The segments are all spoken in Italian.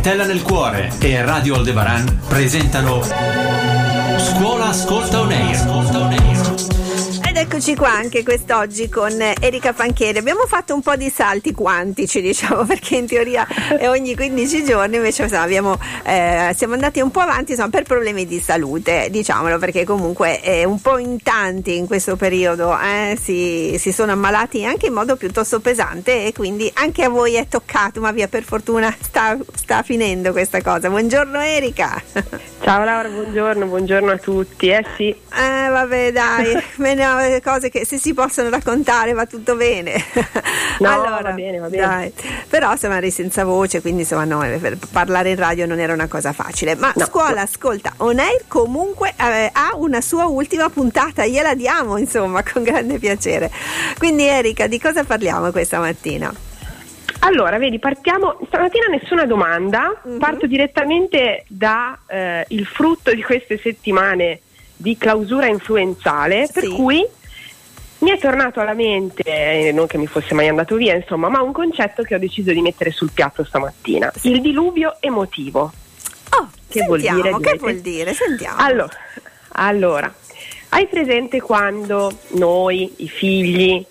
Stella nel cuore e Radio Aldebaran presentano Scuola Ascolta On Air. Ed eccoci qua anche quest'oggi con Erika Panchieri. Abbiamo fatto un po' di salti quantici, diciamo, perché in teoria è ogni 15 giorni, invece insomma, abbiamo, eh, siamo andati un po' avanti insomma, per problemi di salute, diciamolo, perché comunque eh, un po' in tanti in questo periodo eh, si, si, sono ammalati anche in modo piuttosto pesante e quindi anche a voi è toccato, ma via per fortuna sta, sta finendo questa cosa. Buongiorno Erika. Ciao Laura, buongiorno, buongiorno a tutti. Eh sì. Eh vabbè dai, cose che se si possono raccontare va tutto bene. No, allora, va bene, va bene. Dai. Però insomma eri senza voce, quindi insomma no, per parlare in radio non era una cosa facile. Ma no, scuola, no. ascolta, On Air comunque eh, ha una sua ultima puntata, gliela diamo insomma con grande piacere. Quindi Erika, di cosa parliamo questa mattina? Allora, vedi, partiamo, stamattina nessuna domanda, mm-hmm. parto direttamente dal eh, frutto di queste settimane di clausura influenzale, sì. per cui mi è tornato alla mente, eh, non che mi fosse mai andato via, insomma, ma un concetto che ho deciso di mettere sul piatto stamattina, sì. il diluvio emotivo. Oh, che vuol dire? Che vuol dire? Sentiamo. Allora, allora, hai presente quando noi, i figli,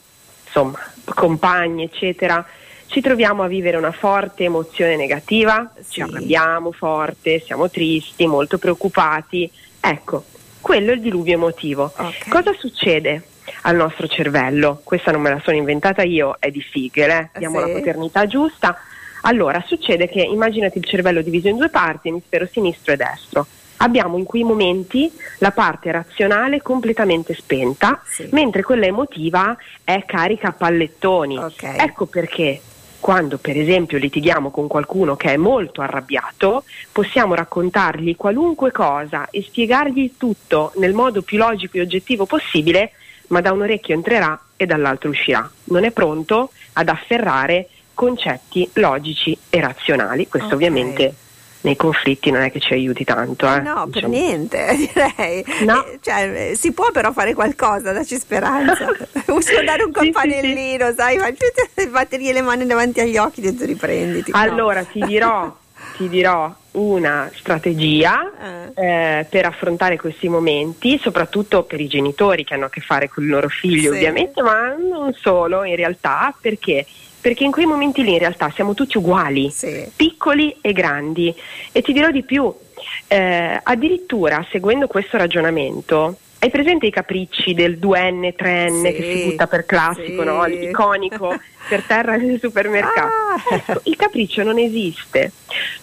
insomma, compagni, eccetera, ci troviamo a vivere una forte emozione negativa, sì. ci arrabbiamo forte, siamo tristi, molto preoccupati. Ecco, quello è il diluvio emotivo. Okay. Cosa succede? al nostro cervello. Questa non me la sono inventata io, è di Figel, eh? diamo sì. la paternità giusta. Allora, succede che immaginati il cervello diviso in due parti, emisfero sinistro e destro. Abbiamo in quei momenti la parte razionale completamente spenta, sì. mentre quella emotiva è carica a pallettoni. Okay. Ecco perché quando per esempio litighiamo con qualcuno che è molto arrabbiato, possiamo raccontargli qualunque cosa e spiegargli tutto nel modo più logico e oggettivo possibile, ma da un orecchio entrerà e dall'altro uscirà. Non è pronto ad afferrare concetti logici e razionali. Questo okay. ovviamente nei conflitti non è che ci aiuti tanto. Eh? No, diciamo. per niente, direi. No. Eh, cioè, si può però fare qualcosa, dacci speranza. Uso dare un campanellino, sì, sì, sai, ma batterie le mani davanti agli occhi e tu riprenditi. Allora, no. ti dirò, ti dirò una strategia eh. Eh, per affrontare questi momenti, soprattutto per i genitori che hanno a che fare con i loro figli, sì. ovviamente, ma non solo in realtà, perché perché in quei momenti lì in realtà siamo tutti uguali, sì. piccoli e grandi. E ti dirò di più, eh, addirittura seguendo questo ragionamento, hai presente i capricci del 2N, 3N sì, che si butta per classico, sì. no? l'iconico per terra nel supermercato? Ah. Ecco, il capriccio non esiste,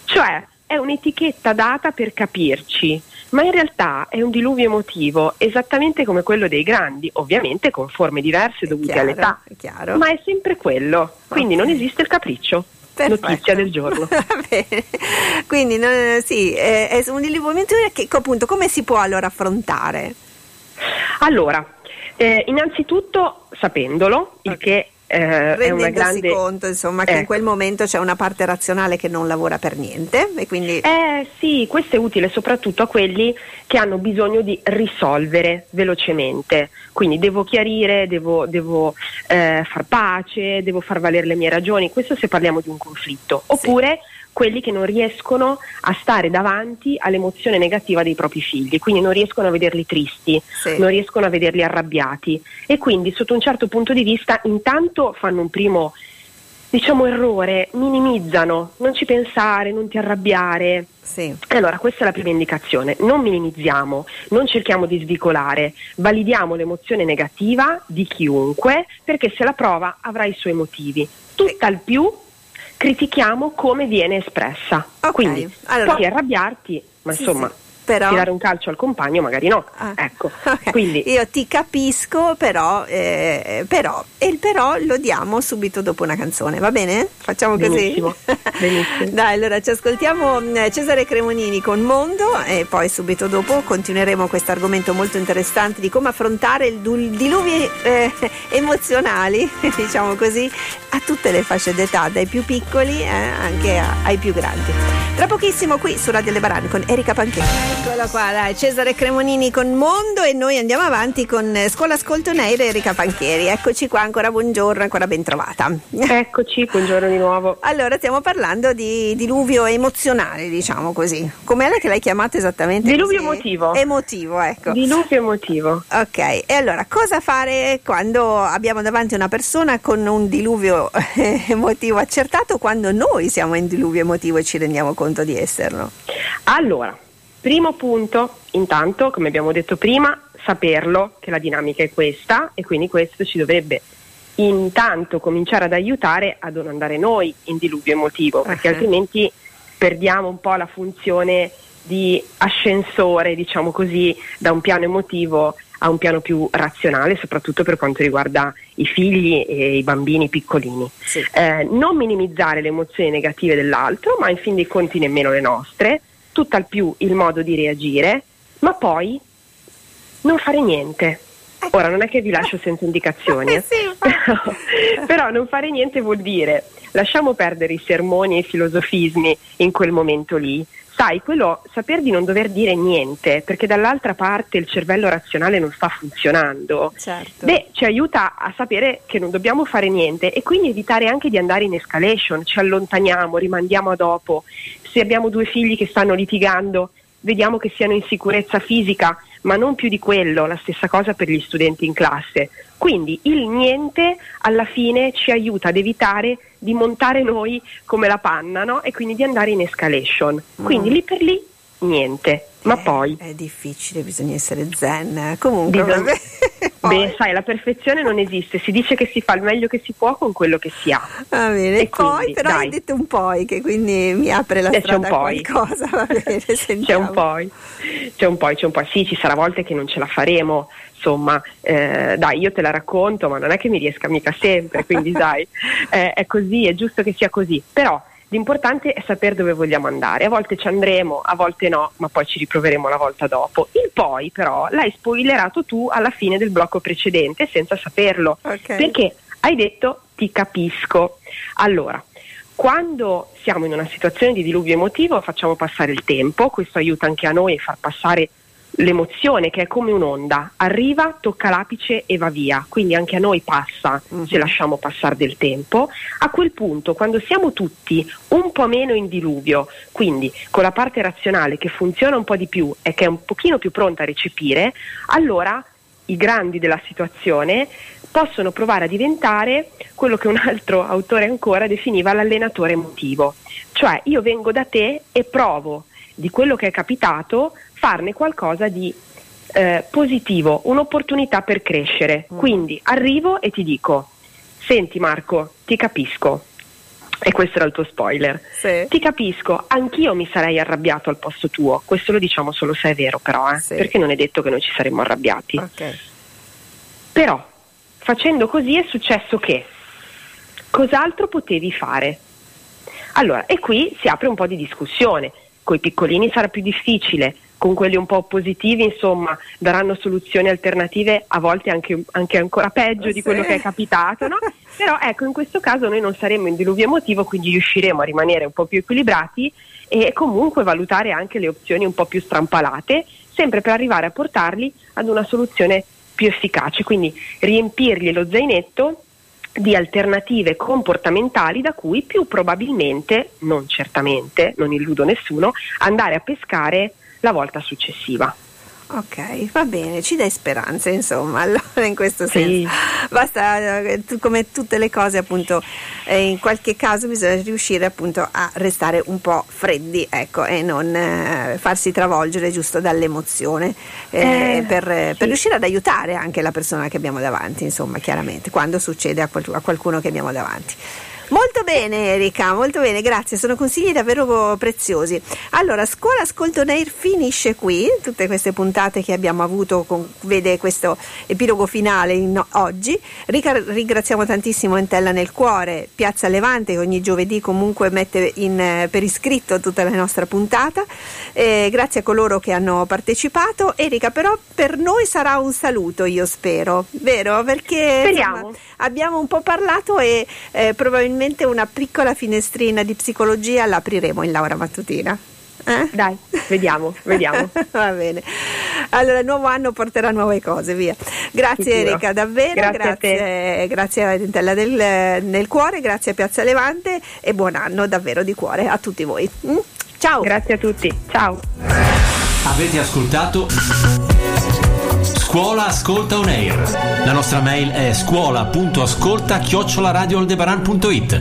cioè è un'etichetta data per capirci ma in realtà è un diluvio emotivo esattamente come quello dei grandi, ovviamente con forme diverse è dovute chiaro, all'età, è ma è sempre quello, quindi okay. non esiste il capriccio. Perfetto. Notizia del giorno. quindi non, sì, è, è un diluvio emotivo che appunto come si può allora affrontare? Allora, eh, innanzitutto sapendolo, okay. il che eh, rendendosi grande... conto insomma, che eh. in quel momento c'è una parte razionale che non lavora per niente e quindi... Eh sì, questo è utile soprattutto a quelli che hanno bisogno di risolvere velocemente, quindi devo chiarire, devo, devo eh, far pace, devo far valere le mie ragioni, questo se parliamo di un conflitto, oppure sì quelli che non riescono a stare davanti all'emozione negativa dei propri figli, quindi non riescono a vederli tristi, sì. non riescono a vederli arrabbiati e quindi sotto un certo punto di vista intanto fanno un primo diciamo errore, minimizzano, non ci pensare, non ti arrabbiare. Sì. Allora, questa è la prima indicazione. Non minimizziamo, non cerchiamo di svicolare, validiamo l'emozione negativa di chiunque perché se la prova avrà i suoi motivi. Tutt'al più critichiamo come viene espressa. Okay. Quindi allora, puoi arrabbiarti, ma sì, insomma. Sì però... tirare un calcio al compagno magari no. Ah. Ecco. Okay. Quindi... Io ti capisco, però, eh, però, e il però lo diamo subito dopo una canzone, va bene? Facciamo così? Benissimo. Dai, allora ci ascoltiamo eh, Cesare Cremonini con Mondo e poi subito dopo continueremo questo argomento molto interessante di come affrontare il diluvio eh, emozionali, diciamo così, a tutte le fasce d'età, dai più piccoli eh, anche a, ai più grandi. Tra pochissimo qui su Radio Le Barani con Erika Panchetti. Eccolo qua, dai, Cesare Cremonini con Mondo e noi andiamo avanti con Scuola Ascolto Neire e Erika Panchieri. Eccoci qua, ancora buongiorno, ancora ben trovata. Eccoci, buongiorno di nuovo. Allora, stiamo parlando di diluvio emozionale, diciamo così. Com'è che l'hai chiamato esattamente? Diluvio così? emotivo. Emotivo, ecco. Diluvio emotivo. Ok, e allora cosa fare quando abbiamo davanti una persona con un diluvio emotivo accertato quando noi siamo in diluvio emotivo e ci rendiamo conto di esserlo? Allora, primo punto, intanto, come abbiamo detto prima, saperlo che la dinamica è questa e quindi questo ci dovrebbe intanto cominciare ad aiutare a non andare noi in diluvio emotivo, perché Ok. altrimenti perdiamo un po' la funzione di ascensore, diciamo così, da un piano emotivo a un piano più razionale, soprattutto per quanto riguarda i figli e i bambini piccolini. Sì. Eh, non minimizzare le emozioni negative dell'altro, ma in fin dei conti nemmeno le nostre, tutt'al più il modo di reagire, ma poi non fare niente. Ora non è che vi lascio senza indicazioni, eh. Però, però non fare niente vuol dire lasciamo perdere i sermoni e i filosofismi in quel momento lì. Sai, quello saper di non dover dire niente, perché dall'altra parte il cervello razionale non sta funzionando. Certo. Beh, ci aiuta a sapere che non dobbiamo fare niente e quindi evitare anche di andare in escalation, ci allontaniamo, rimandiamo a dopo. Se abbiamo due figli che stanno litigando, vediamo che siano in sicurezza fisica, ma non più di quello, la stessa cosa per gli studenti in classe. Quindi il niente alla fine ci aiuta ad evitare di montare noi come la panna no? e quindi di andare in escalation. Quindi Mm. lì per lì niente, ma Eh, poi È difficile, bisogna essere zen. Comunque, Bisogna-. Poi- Beh, sai, la perfezione non esiste, si dice che si fa il meglio che si può con quello che si ha. Va bene, E e poi quindi, però hai dai. detto un poi che quindi mi apre la Eh, c'è strada un a poi. qualcosa, va bene, C'è sentiamo. un poi, c'è un poi, c'è un poi. Sì, ci sarà volte che non ce la faremo, insomma, eh, dai, io te la racconto, ma non è che mi riesca mica sempre, quindi sai, eh, è così, è giusto che sia così. Però l'importante è sapere dove vogliamo andare. A volte ci andremo, a volte no, ma poi ci riproveremo la volta dopo. Il poi, però, l'hai spoilerato tu alla fine del blocco precedente senza saperlo. Ok. Perché hai detto ti capisco. Allora, quando siamo in una situazione di diluvio emotivo facciamo passare il tempo, questo aiuta anche a noi a far passare l'emozione che è come un'onda, arriva, tocca l'apice e va via, quindi anche a noi passa se lasciamo passare del tempo. A quel punto, quando siamo tutti un po' meno in diluvio, quindi con la parte razionale che funziona un po' di più e che è un pochino più pronta a recepire, allora i grandi della situazione possono provare a diventare quello che un altro autore ancora definiva l'allenatore emotivo. Cioè io vengo da te e provo di quello che è capitato farne qualcosa di eh, positivo, un'opportunità per crescere. Quindi arrivo e ti dico, senti Marco, ti capisco. E questo era il tuo spoiler. Sì. Ti capisco, anch'io mi sarei arrabbiato al posto tuo. Questo lo diciamo solo se è vero, però, eh, Sì. perché non è detto che noi ci saremmo arrabbiati. Ok. Però, facendo così è successo che cos'altro potevi fare? Allora, e qui si apre un po' di discussione. Con i piccolini sarà più difficile, con quelli un po' positivi, insomma, daranno soluzioni alternative, a volte anche, anche ancora peggio Sì. di quello che è capitato, no? Però ecco, in questo caso noi non saremo in diluvio emotivo, quindi riusciremo a rimanere un po' più equilibrati e comunque valutare anche le opzioni un po' più strampalate, sempre per arrivare a portarli ad una soluzione più efficace, quindi riempirgli lo zainetto di alternative comportamentali da cui più probabilmente, non certamente, non illudo nessuno, andare a pescare la volta successiva. Ok, va bene, ci dai speranze, insomma, allora in questo Sì. senso. Basta, eh, come tutte le cose, appunto, eh, in qualche caso bisogna riuscire appunto a restare un po' freddi, ecco, e non eh, farsi travolgere giusto dall'emozione, eh, Eh, per, per sì. riuscire ad aiutare anche la persona che abbiamo davanti, insomma, chiaramente, quando succede a qualcuno che abbiamo davanti. Molto bene Erika, molto bene, grazie, sono consigli davvero preziosi. Allora, Scuola Ascolto Nair finisce qui, tutte queste puntate che abbiamo avuto, con- vede questo epilogo finale in- oggi. Rica- ringraziamo tantissimo Entella nel cuore, Piazza Levante che ogni giovedì comunque mette in, per iscritto tutta la nostra puntata. Eh, grazie a coloro che hanno partecipato. Erika, però per noi sarà un saluto, io spero, vero? Perché Speriamo. abbiamo un po' parlato e eh, probabilmente una piccola finestrina di psicologia l'apriremo in Laura Mattutina. Eh? Dai, vediamo, vediamo. Va bene. Allora, il nuovo anno porterà nuove cose, via. Grazie Sicuro. Erika, davvero. Grazie, grazie, a grazie a Dentella del, nel cuore, grazie a Piazza Levante e buon anno davvero di cuore a tutti voi. Mm? Ciao. Grazie a tutti. Ciao. Avete ascoltato Scuola Ascolta On Air. La nostra mail è scuola.ascolta-radioaldebaran.it